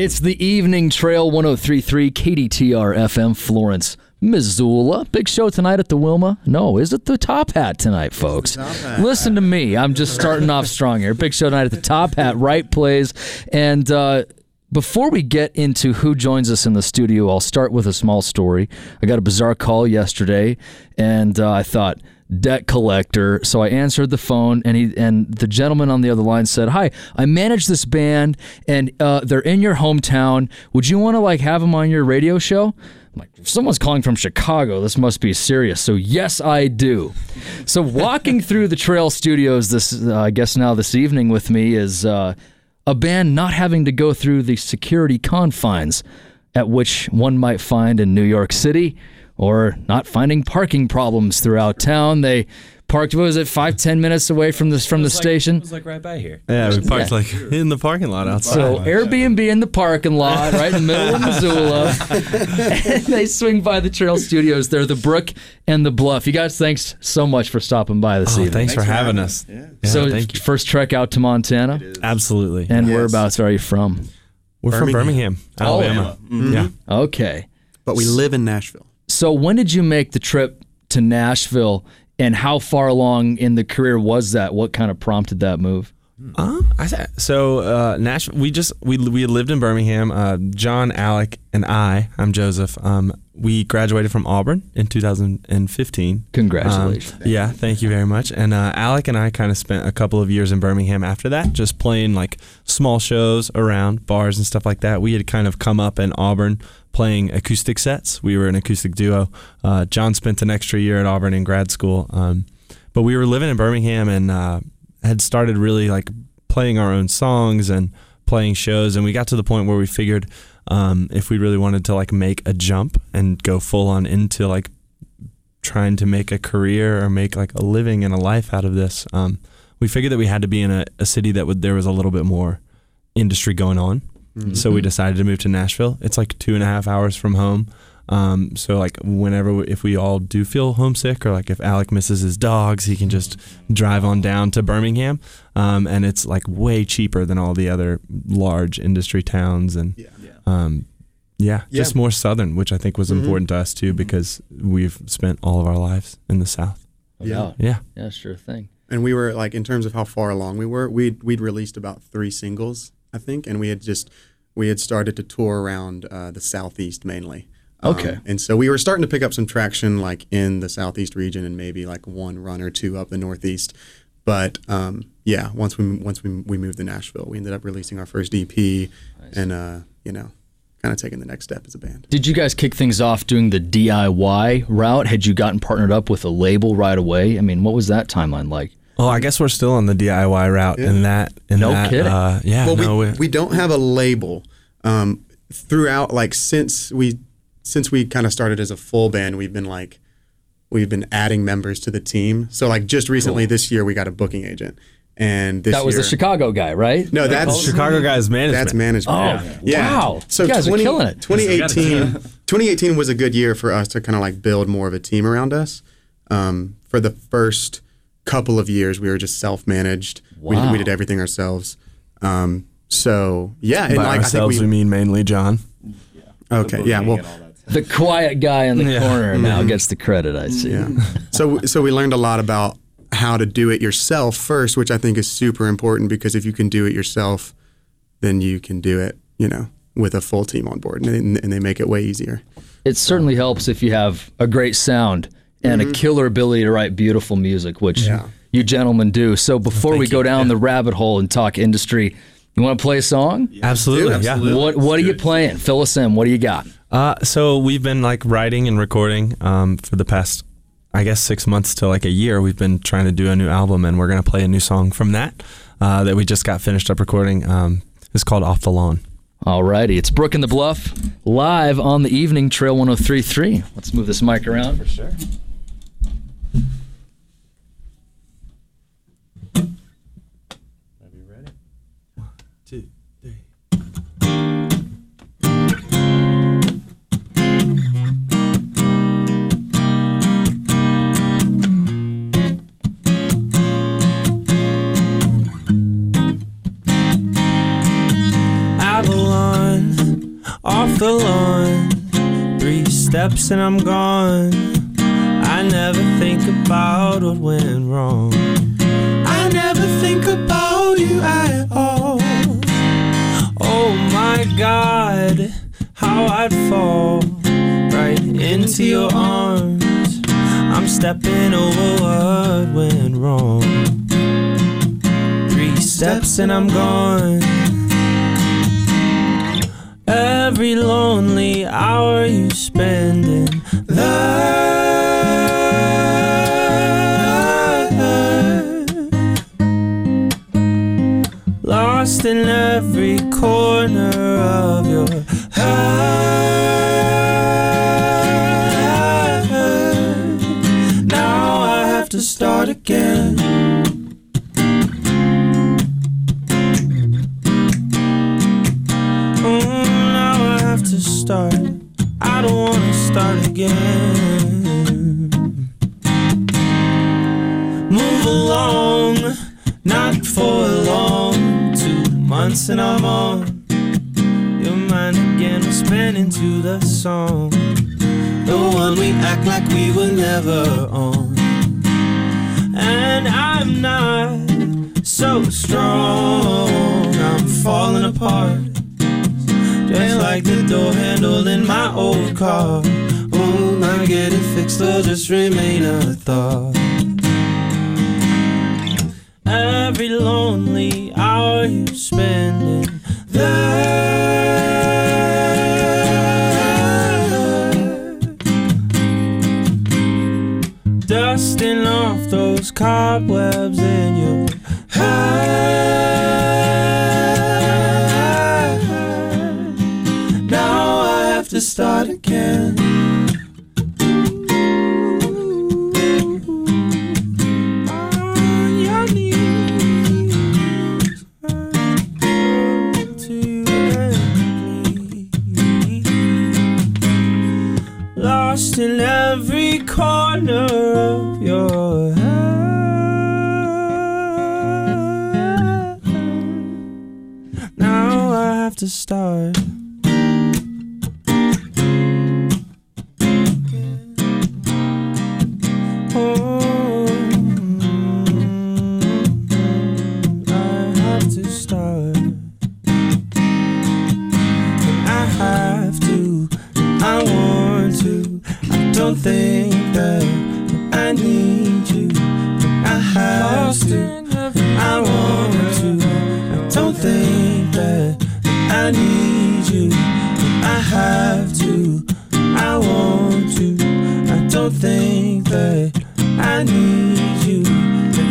It's the evening trail 1033 KDTR FM Florence, Missoula. Big show tonight at the Wilma. No, is it the Top Hat tonight, folks? Listen to me. I'm just starting off strong here. Big show tonight at the Top Hat, right plays. And uh, before we get into who joins us in the studio, I'll start with a small story. I got a bizarre call yesterday, and uh, I thought, debt collector. So I answered the phone, and he and the gentleman on the other line said, "Hi, I manage this band, and uh, they're in your hometown. Would you want to like have them on your radio show?" I'm like, if someone's calling from Chicago, this must be serious. So yes, I do. So walking through the Trail Studios this, uh, I guess now this evening with me is uh, a band not having to go through the security confines at which one might find in New York City or not finding parking problems throughout town. They parked, what was it, five, ten minutes away from this from the station? It was like right by here. Yeah, we parked Yeah. like in the parking lot outside. So Airbnb in the parking lot, right in the middle of Missoula. and they swing by the Trail Studios. They're the Brook and the Bluff. You guys, thanks so much for stopping by this oh, evening. thanks, for having us. Yeah. Yeah, so thank you. first trek out to Montana, Absolutely. and Yes. whereabouts are you from? We're from Birmingham, oh. Alabama. Mm-hmm. Yeah. Okay. But we live in Nashville. So when did you make the trip to Nashville, and how far along in the career was that? What kind of prompted that move? Uh, I said, so uh, Nashville. We just we we lived in Birmingham. Uh, John, Alec, and I. I'm Joseph. Um, we graduated from Auburn in 2015. Congratulations. Um, yeah, thank you very much. And uh, Alec and I kind of spent a couple of years in Birmingham after that, just playing like small shows around bars and stuff like that. We had kind of come up in Auburn playing acoustic sets. We were an acoustic duo. Uh, John spent an extra year at Auburn in grad school, um, but we were living in Birmingham and uh, had started really like playing our own songs and playing shows. And we got to the point where we figured um, if we really wanted to like make a jump and go full on into like trying to make a career or make like a living and a life out of this, um, we figured that we had to be in a, a city that would there was a little bit more industry going on. So we decided to move to Nashville. It's like two and a half hours from home. Um, so like whenever if we all do feel homesick or like if Alec misses his dogs, he can just drive on down to Birmingham, um, and it's like way cheaper than all the other large industry towns and Yeah. um, yeah, Yeah. just more southern, which I think was Mhm. important to us too because we've spent all of our lives in the South. Yeah. Yeah. Yeah, sure thing. And we were like, in terms of how far along we were, we'd we'd released about three singles, I think, and we had just we had started to tour around uh, the southeast mainly. Um, Okay. and so we were starting to pick up some traction, like in the southeast region, and maybe like one run or two up the northeast. But um, yeah, once we once we we moved to Nashville, we ended up releasing our first EP, and uh, you know, kind of taking the next step as a band. Did you guys kick things off doing the DIY route? Had you gotten partnered up with a label right away? I mean, what was that timeline like? Oh, I guess we're still on the DIY route in that. In No that, kidding. Uh, yeah. well, no, we, we don't have a label um, throughout. Like since we since we kind of started as a full band, we've been like we've been adding members to the team. So like just recently this year, we got a booking agent, and this That was year, the Chicago guy, right? No, that's Chicago guys management. That's management. Oh, yeah. wow. So You guys are killing it. 2018, 2018 was a good year for us to kind of like build more of a team around us. Um, for the first couple of years, we were just self-managed. We, Wow. we did everything ourselves. Um, so yeah, and By like ourselves, I we, think we, mean mainly John. Yeah. okay, yeah, well, The quiet guy in the Yeah. corner mm-hmm. now gets the credit, I see. yeah. so so we learned a lot about how to do it yourself first, which I think is super important because if you can do it yourself, then you can do it, you know, with a full team on board, and, and they make it way easier. It certainly helps if you have a great sound and a mm-hmm. killer ability to write beautiful music, which Yeah. you gentlemen do. So before we go down the rabbit hole and talk industry, you want to play a song? Absolutely. Yeah. What What are you playing? Fill us in. What do you got? Uh, so we've been like writing and recording um, for the past, I guess, six months to like a year. We've been trying to do a new album, and we're gonna play a new song from that uh, that we just got finished up recording. Um, it's called "Off the Lawn." Alrighty, it's Brook in the Bluff live on the evening Trail 1033. Let's move this mic around. For sure. Steps and I'm gone. I never think about what went wrong. I never think about you at all. Oh my God, how I'd fall right into your arms. I'm stepping over what went wrong. Three steps and I'm gone. Every lonely hour you spend in there. Lost in every corner of your and I'm on your mind again. We're spinning to the song, the one we act like we were never on. And I'm not so strong. I'm falling apart. Just like the door handle in my old car. Oh, not get it fixed or just remain a thought. Cobwebs in to start. I need you.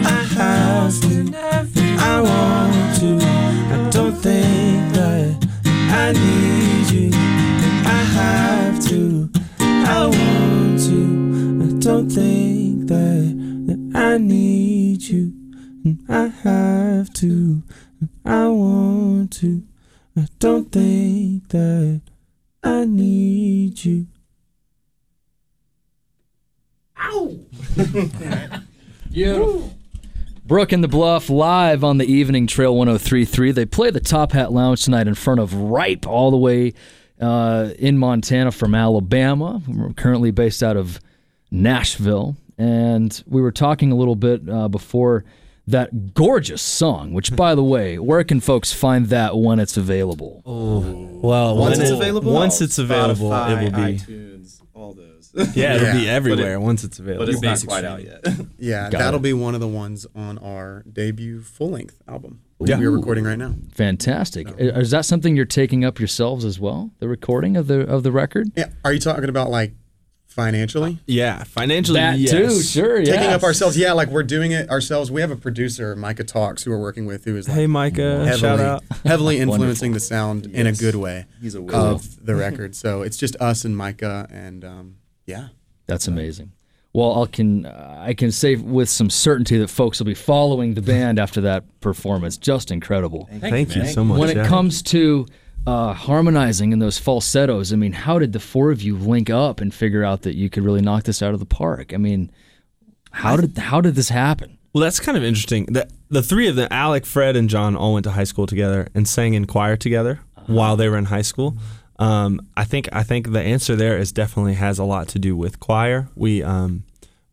I have to, I want to. I don't think that I need you. I have to, I want to. I don't think that, that I need you. I have to, I want to. I don't think that I need you. Beautiful. Brook and the Bluff live on the evening Trail 1033. They play the Top Hat Lounge tonight in front of Ripe, all the way uh, in Montana from Alabama. We're currently based out of Nashville. And we were talking a little bit uh, before that gorgeous song, which, by the way, where can folks find that when it's available? Well, Once when it's available? Once it's available, Spotify, it will be. iTunes, all those. Yeah, it'll be Yeah. everywhere once it's available. but it's not quite out yet. Yeah, Got that'll it. be one of the ones on our debut full length album. Yeah. We're recording right now. Fantastic. I- Is that something you're taking up yourselves as well? The recording of the of the record? Yeah. Are you talking about like financially? Yeah, financially, That yes. too, sure. Yeah. Taking up ourselves, yeah, like we're doing it ourselves. We have a producer, Micah Tawlks, who we're working with, who is like Hey, Micah, heavily, shout out. heavily influencing the sound in a good way He's a of the record. So it's just us and Micah, and um, yeah, That's amazing. Well, I can I can say with some certainty that folks will be following the band after that performance. Just incredible. Thank you so much. when it yeah. comes to uh, harmonizing in those falsettos, I mean, how did the four of you link up and figure out that you could really knock this out of the park? I mean, how did how did this happen? Well, that's kind of interesting. The, the three of them, Alec, Fred, and John, all went to high school together and sang in choir together while they were in high school. Um, I think I think the answer there is definitely has a lot to do with choir. We um,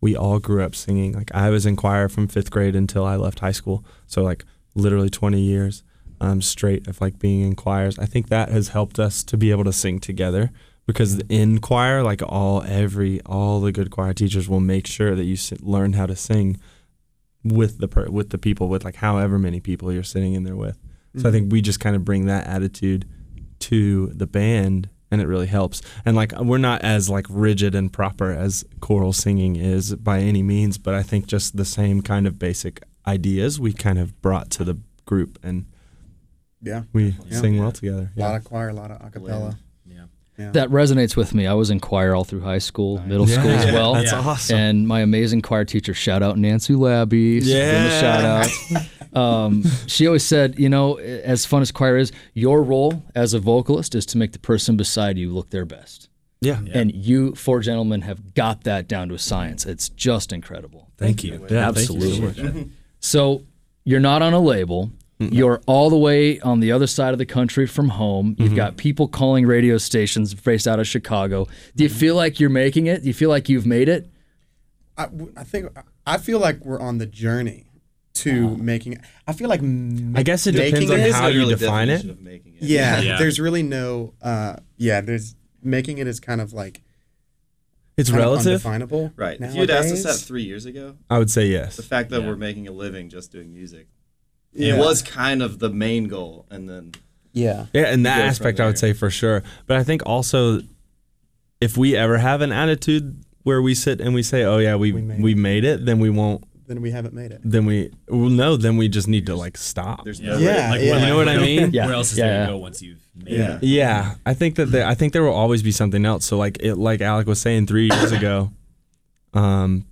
we all grew up singing. Like I was in choir from fifth grade until I left high school. So like literally 20 years um, straight of like being in choirs. I think that has helped us to be able to sing together because in choir, like all every all the good choir teachers will make sure that you learn how to sing with the per- with the people with like however many people you're sitting in there with. So I think we just kind of bring that attitude to the band and it really helps. And like we're not as like rigid and proper as choral singing is by any means, but I think just the same kind of basic ideas we kind of brought to the group and Yeah. we Yeah. sing Yeah. well together. A lot of choir, a lot of acapella. Yeah. Yeah. That resonates with me. I was in choir all through high school, middle school as well. That's Yeah. awesome. And my amazing choir teacher, shout out Nancy Labby. so give a Yeah. shout out. Um, she always said, you know, as fun as choir is, your role as a vocalist is to make the person beside you look their best. yeah. And you, four gentlemen, have got that down to a science. It's just incredible. Thank you. Yeah, thank you so Absolutely. much. So you're not on a label. Mm-hmm. You're all the way on the other side of the country from home. You've mm-hmm. got people calling radio stations based out of Chicago. Do you mm-hmm. feel like you're making it? Do you feel like you've made it? I, I think I feel like we're on the journey to making it. I feel like I guess it depends on it- how you define it. It. Yeah, Yeah. there's really no. Uh, yeah, there's making it is kind of like It's kind relative. undefinable. Right. If you'd asked us that three years ago, I would say yes. the fact that Yeah. we're making a living just doing music, Yeah. it was kind of the main goal, and then Yeah. Yeah, in that aspect, I would say for sure. But I think also, if we ever have an attitude where we sit and we say, "Oh yeah, we We we made made, it." it," then we won't. Then we haven't made it. Then we well, no. Then we just need to like stop. there's Yeah. no Yeah, Like, yeah. where- You know what I mean? Yeah. Where else is Yeah, there yeah. to go once you've made Yeah. it? Yeah, I think that there, I think there will always be something else. So like it, like Alec was saying three years ago, um,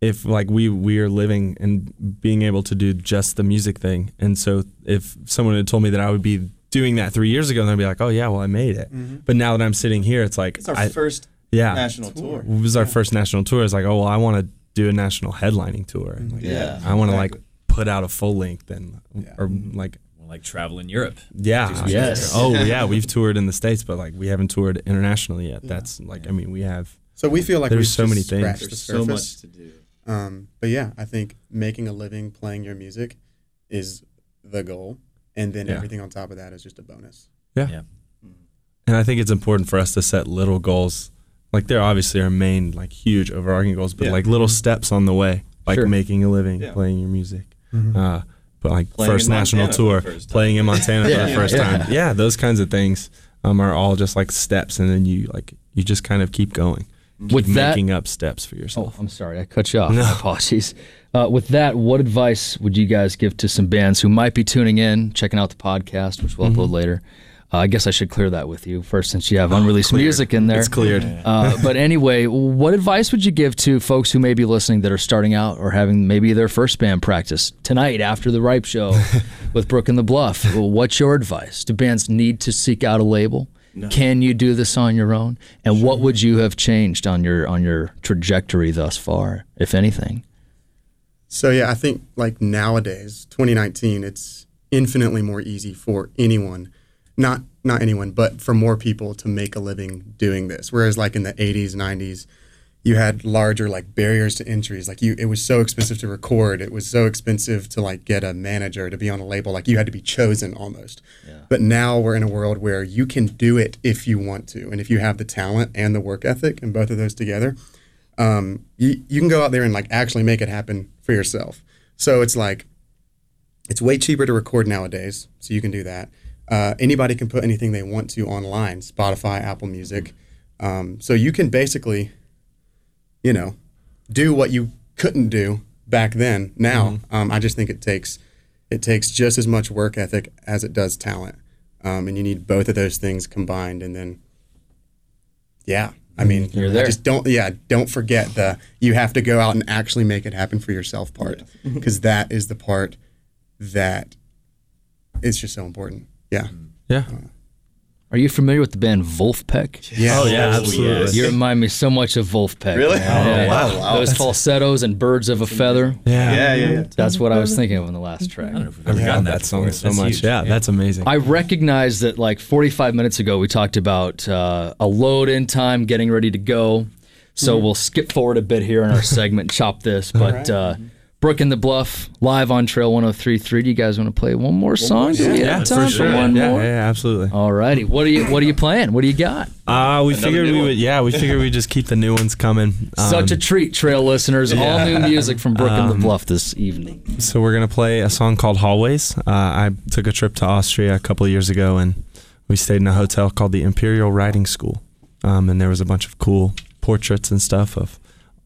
if like we we are living and being able to do just the music thing, and so if someone had told me that I would be doing that three years ago, then I'd be like, oh yeah, well I made it. Mm-hmm. But now that I'm sitting here, it's like It's our I, first yeah, national tour. it was our first national tour. It's like, oh well, I want to do a national headlining tour. And like, Yeah. I want to like put out a full length and Yeah. or like like travel in Europe. yeah. Yes. Oh yeah, we've toured in the states, but like we haven't toured internationally yet. That's like I mean we have. So we feel like There's we've so just many things. There's so much to do. Um, but yeah, I think making a living playing your music is the goal, and then Yeah. everything on top of that is just a bonus. Yeah. Yeah. And I think it's important for us to set little goals. Like there obviously are main like huge overarching goals, but Yeah. like little steps on the way, like Sure. making a living, Yeah. playing your music. Uh, but like Playing first national Montana tour, first playing in Montana for the first Yeah. time. Yeah, those kinds of things um, are all just like steps, and then you like you just kind of keep going, keep With that- making up steps for yourself. Oh, yourself. I'm sorry. I cut you off. No. My apologies. Uh, with that, what advice would you guys give to some bands who might be tuning in, checking out the podcast, which we'll upload later? Uh, I guess I should clear that with you first, since you have unreleased music in there. It's cleared. Uh, but anyway, what advice would you give to folks who may be listening that are starting out or having maybe their first band practice tonight after the Ripe Show with Brook and the Bluff? Well, what's your advice? Do bands need to seek out a label? Can you do this on your own? And what would you have changed on your on your trajectory thus far, if anything? So yeah, I think like nowadays, 2019, it's infinitely more easy for anyone, not not anyone, but for more people to make a living doing this. Whereas like in the 80s, 90s, you had larger like barriers to entries. Like you, it was so expensive to record. It was so expensive to like get a manager to be on a label. Like you had to be chosen almost. Yeah. But now we're in a world where you can do it if you want to, and if you have the talent and the work ethic, and both of those together, um, you, you can go out there and like actually make it happen for yourself. So it's like it's way cheaper to record nowadays, so you can do that. Uh, anybody can put anything they want to online, Spotify, Apple Music. Um, so you can basically, you know, do what you couldn't do back then. Now, um, I just think it takes it takes just as much work ethic as it does talent, um, and you need both of those things combined. And then, yeah, I mean, You're I there. just don't yeah, don't forget the you have to go out and actually make it happen for yourself part because that is the part that is just so important. Yeah. Yeah. Are you familiar with the band Vulfpeck? Yeah. Oh yeah, absolutely. yes. You remind me so much of Vulfpeck. Really? man. Oh, wow, wow. Those falsettos and birds of a feather. Yeah, Yeah, yeah, yeah. That's what I was thinking of in the last track. I don't know if we've I ever gotten that, that song before. so That's much. huge. Yeah, that's amazing. I recognize that like 45 minutes ago we talked about uh, a load in time, getting ready to go. So we'll skip forward a bit here in our segment, chop this. But uh, Brook in the Bluff live on Trail 103.3. Do you guys want to play one more song? Do we yeah, have time for, one yeah, more? Yeah, yeah, absolutely. All righty. What are you What are you playing? What do you got? Uh, we Another figured we one. would. Yeah, we figured we'd just keep the new ones coming. Such a Um, treat, Trail listeners. All new music from Brook in the Um, Bluff this evening. So we're gonna play a song called Hallways. Uh, I took a trip to Austria a couple of years ago, and we stayed in a hotel called the Imperial Riding School. Um, and there was a bunch of cool portraits and stuff of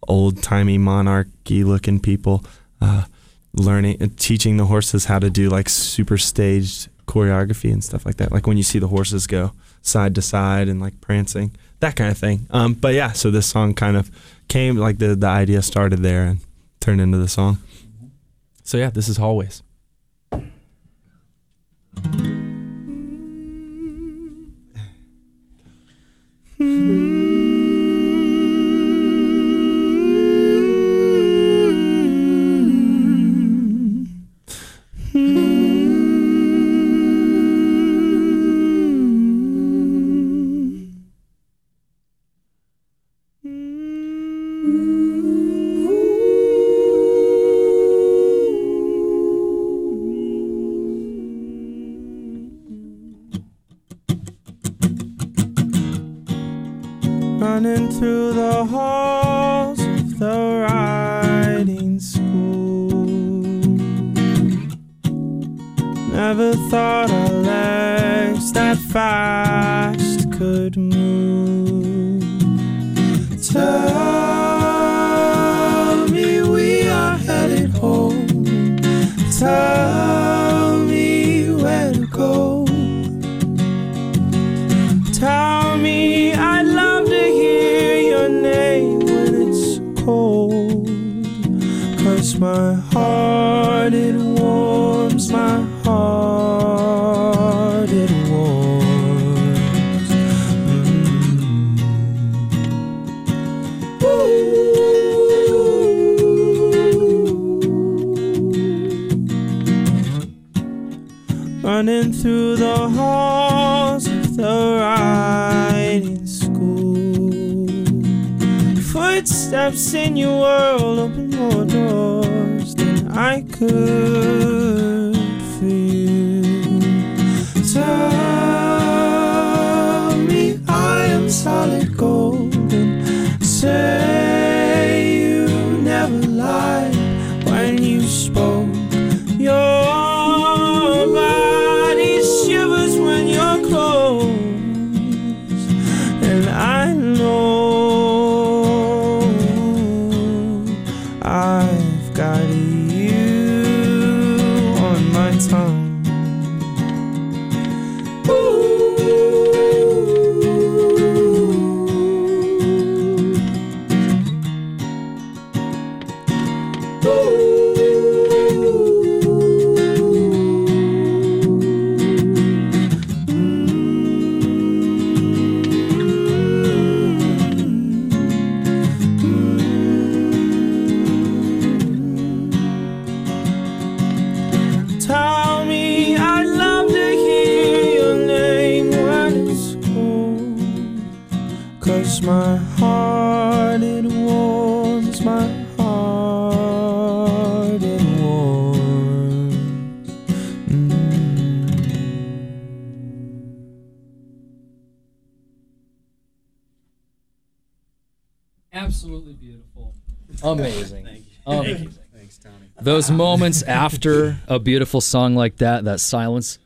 old timey monarchy looking people, uh, learning, uh, teaching the horses how to do like super staged choreography and stuff like that. Like when you see the horses go side to side and like prancing, that kind of thing. Um, but yeah, so this song kind of came like the the idea started there and turned into the song. So yeah, this is Hallways. running Footsteps in your world open more doors than I could feel. Beautiful. Amazing. Amazing. Um, Thanks, Tommy. Those moments after a beautiful song like that, that silence,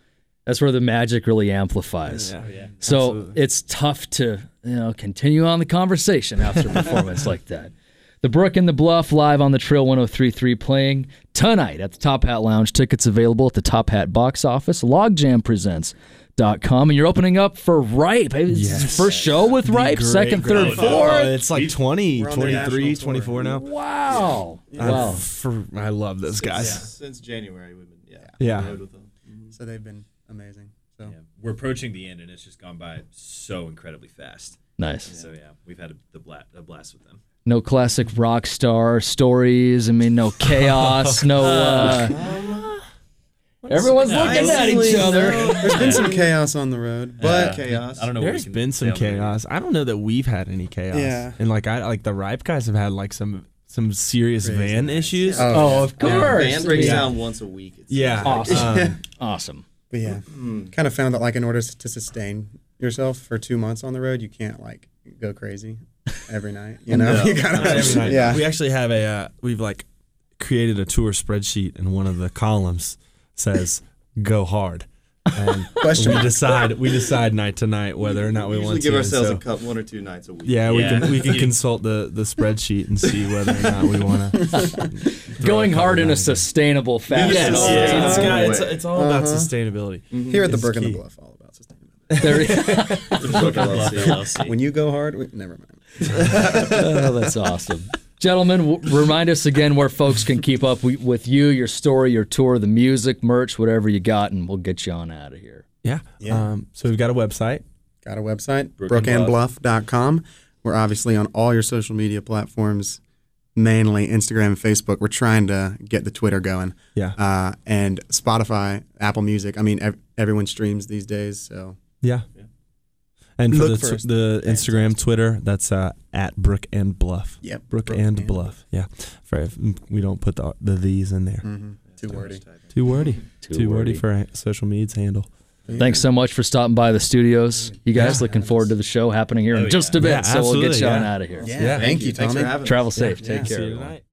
that's where the magic really amplifies. Yeah. Oh, so Absolutely. it's tough to you know continue on the conversation after a performance like that. The Brook and the Bluff live on the Trail 1033 playing tonight at the Top Hat Lounge. Tickets available at the Top Hat box office. Logjampresents.com. And you're opening up for Ripe. Yes. first show with Ripe, Great, second, third, fourth. Oh, it's like 20, we're on the 23, 24 now. Wow. I- Wow. for- I love those guys. Since January, we've been yeah. Yeah. them. So they've been amazing. So Yeah. We're approaching the end, and it's just gone by so incredibly fast. Nice. So yeah, we've had a, the bla- a blast with them. No classic rock star stories. I mean, no chaos. no. Uh, everyone's looking at each other. there's been some chaos on the road, but chaos. I don't know. what we There's can been say some on the chaos. I don't know that we've had any chaos. Yeah. And like I like the Ripe guys have had like some some serious Crazy van nights. issues. Oh, Oh, of Our course. band breaks Yeah. down once a week. It Yeah. Awesome. Um, Awesome. But yeah, kind of found that like in order to sustain yourself for two months on the road, you can't like go crazy every night. You know, No, you gotta, every night. yeah. We actually have a uh, we've like created a tour spreadsheet and one of the columns says go hard. And Question we mark. decide we decide night to night whether or not we, usually want to. give to. ourselves so- a couple, one or two nights a week. yeah, we Yeah. can we can consult the the spreadsheet and see whether or not we want to. Going hard in a sustainable fashion. Yes, Oh, yeah, yeah. it's, got- it's, it's all about Uh-huh. sustainability. Here at the It's Brook and the. Bluff, all about sustainability. There- When you go hard, we, never mind. oh, that's awesome. Gentlemen, w- remind us again where folks can keep up wi- with you, your story, your tour, the music, merch, whatever you got, and we'll get you on out of here. Yeah. Yeah. Um, so we've got a website. Got a website, Brook and brookandbluff.com. We're obviously on all your social media platforms, mainly Instagram and Facebook. We're trying to get the Twitter going. Yeah. Uh, and Spotify, Apple Music. I mean, ev- everyone streams these days. So Yeah. And for Look the, for tw- the Instagram. Twitter, that's uh, at Brook and Bluff. Yep, Brook, Brook and, and Bluff. Yeah. For if we don't put the the these in there. mhm, too wordy. Too wordy. Too Too, wordy wordy. for a social media's handle. Thanks so much for stopping by the studios. You guys Yeah. looking forward to the show happening here in Oh, just a bit, yeah. so we'll get absolutely, you on out of here. Yeah, Yeah. thank you, Thanks Tommy. for having us. Travel safe. Yeah. Take See care. you everyone. tonight.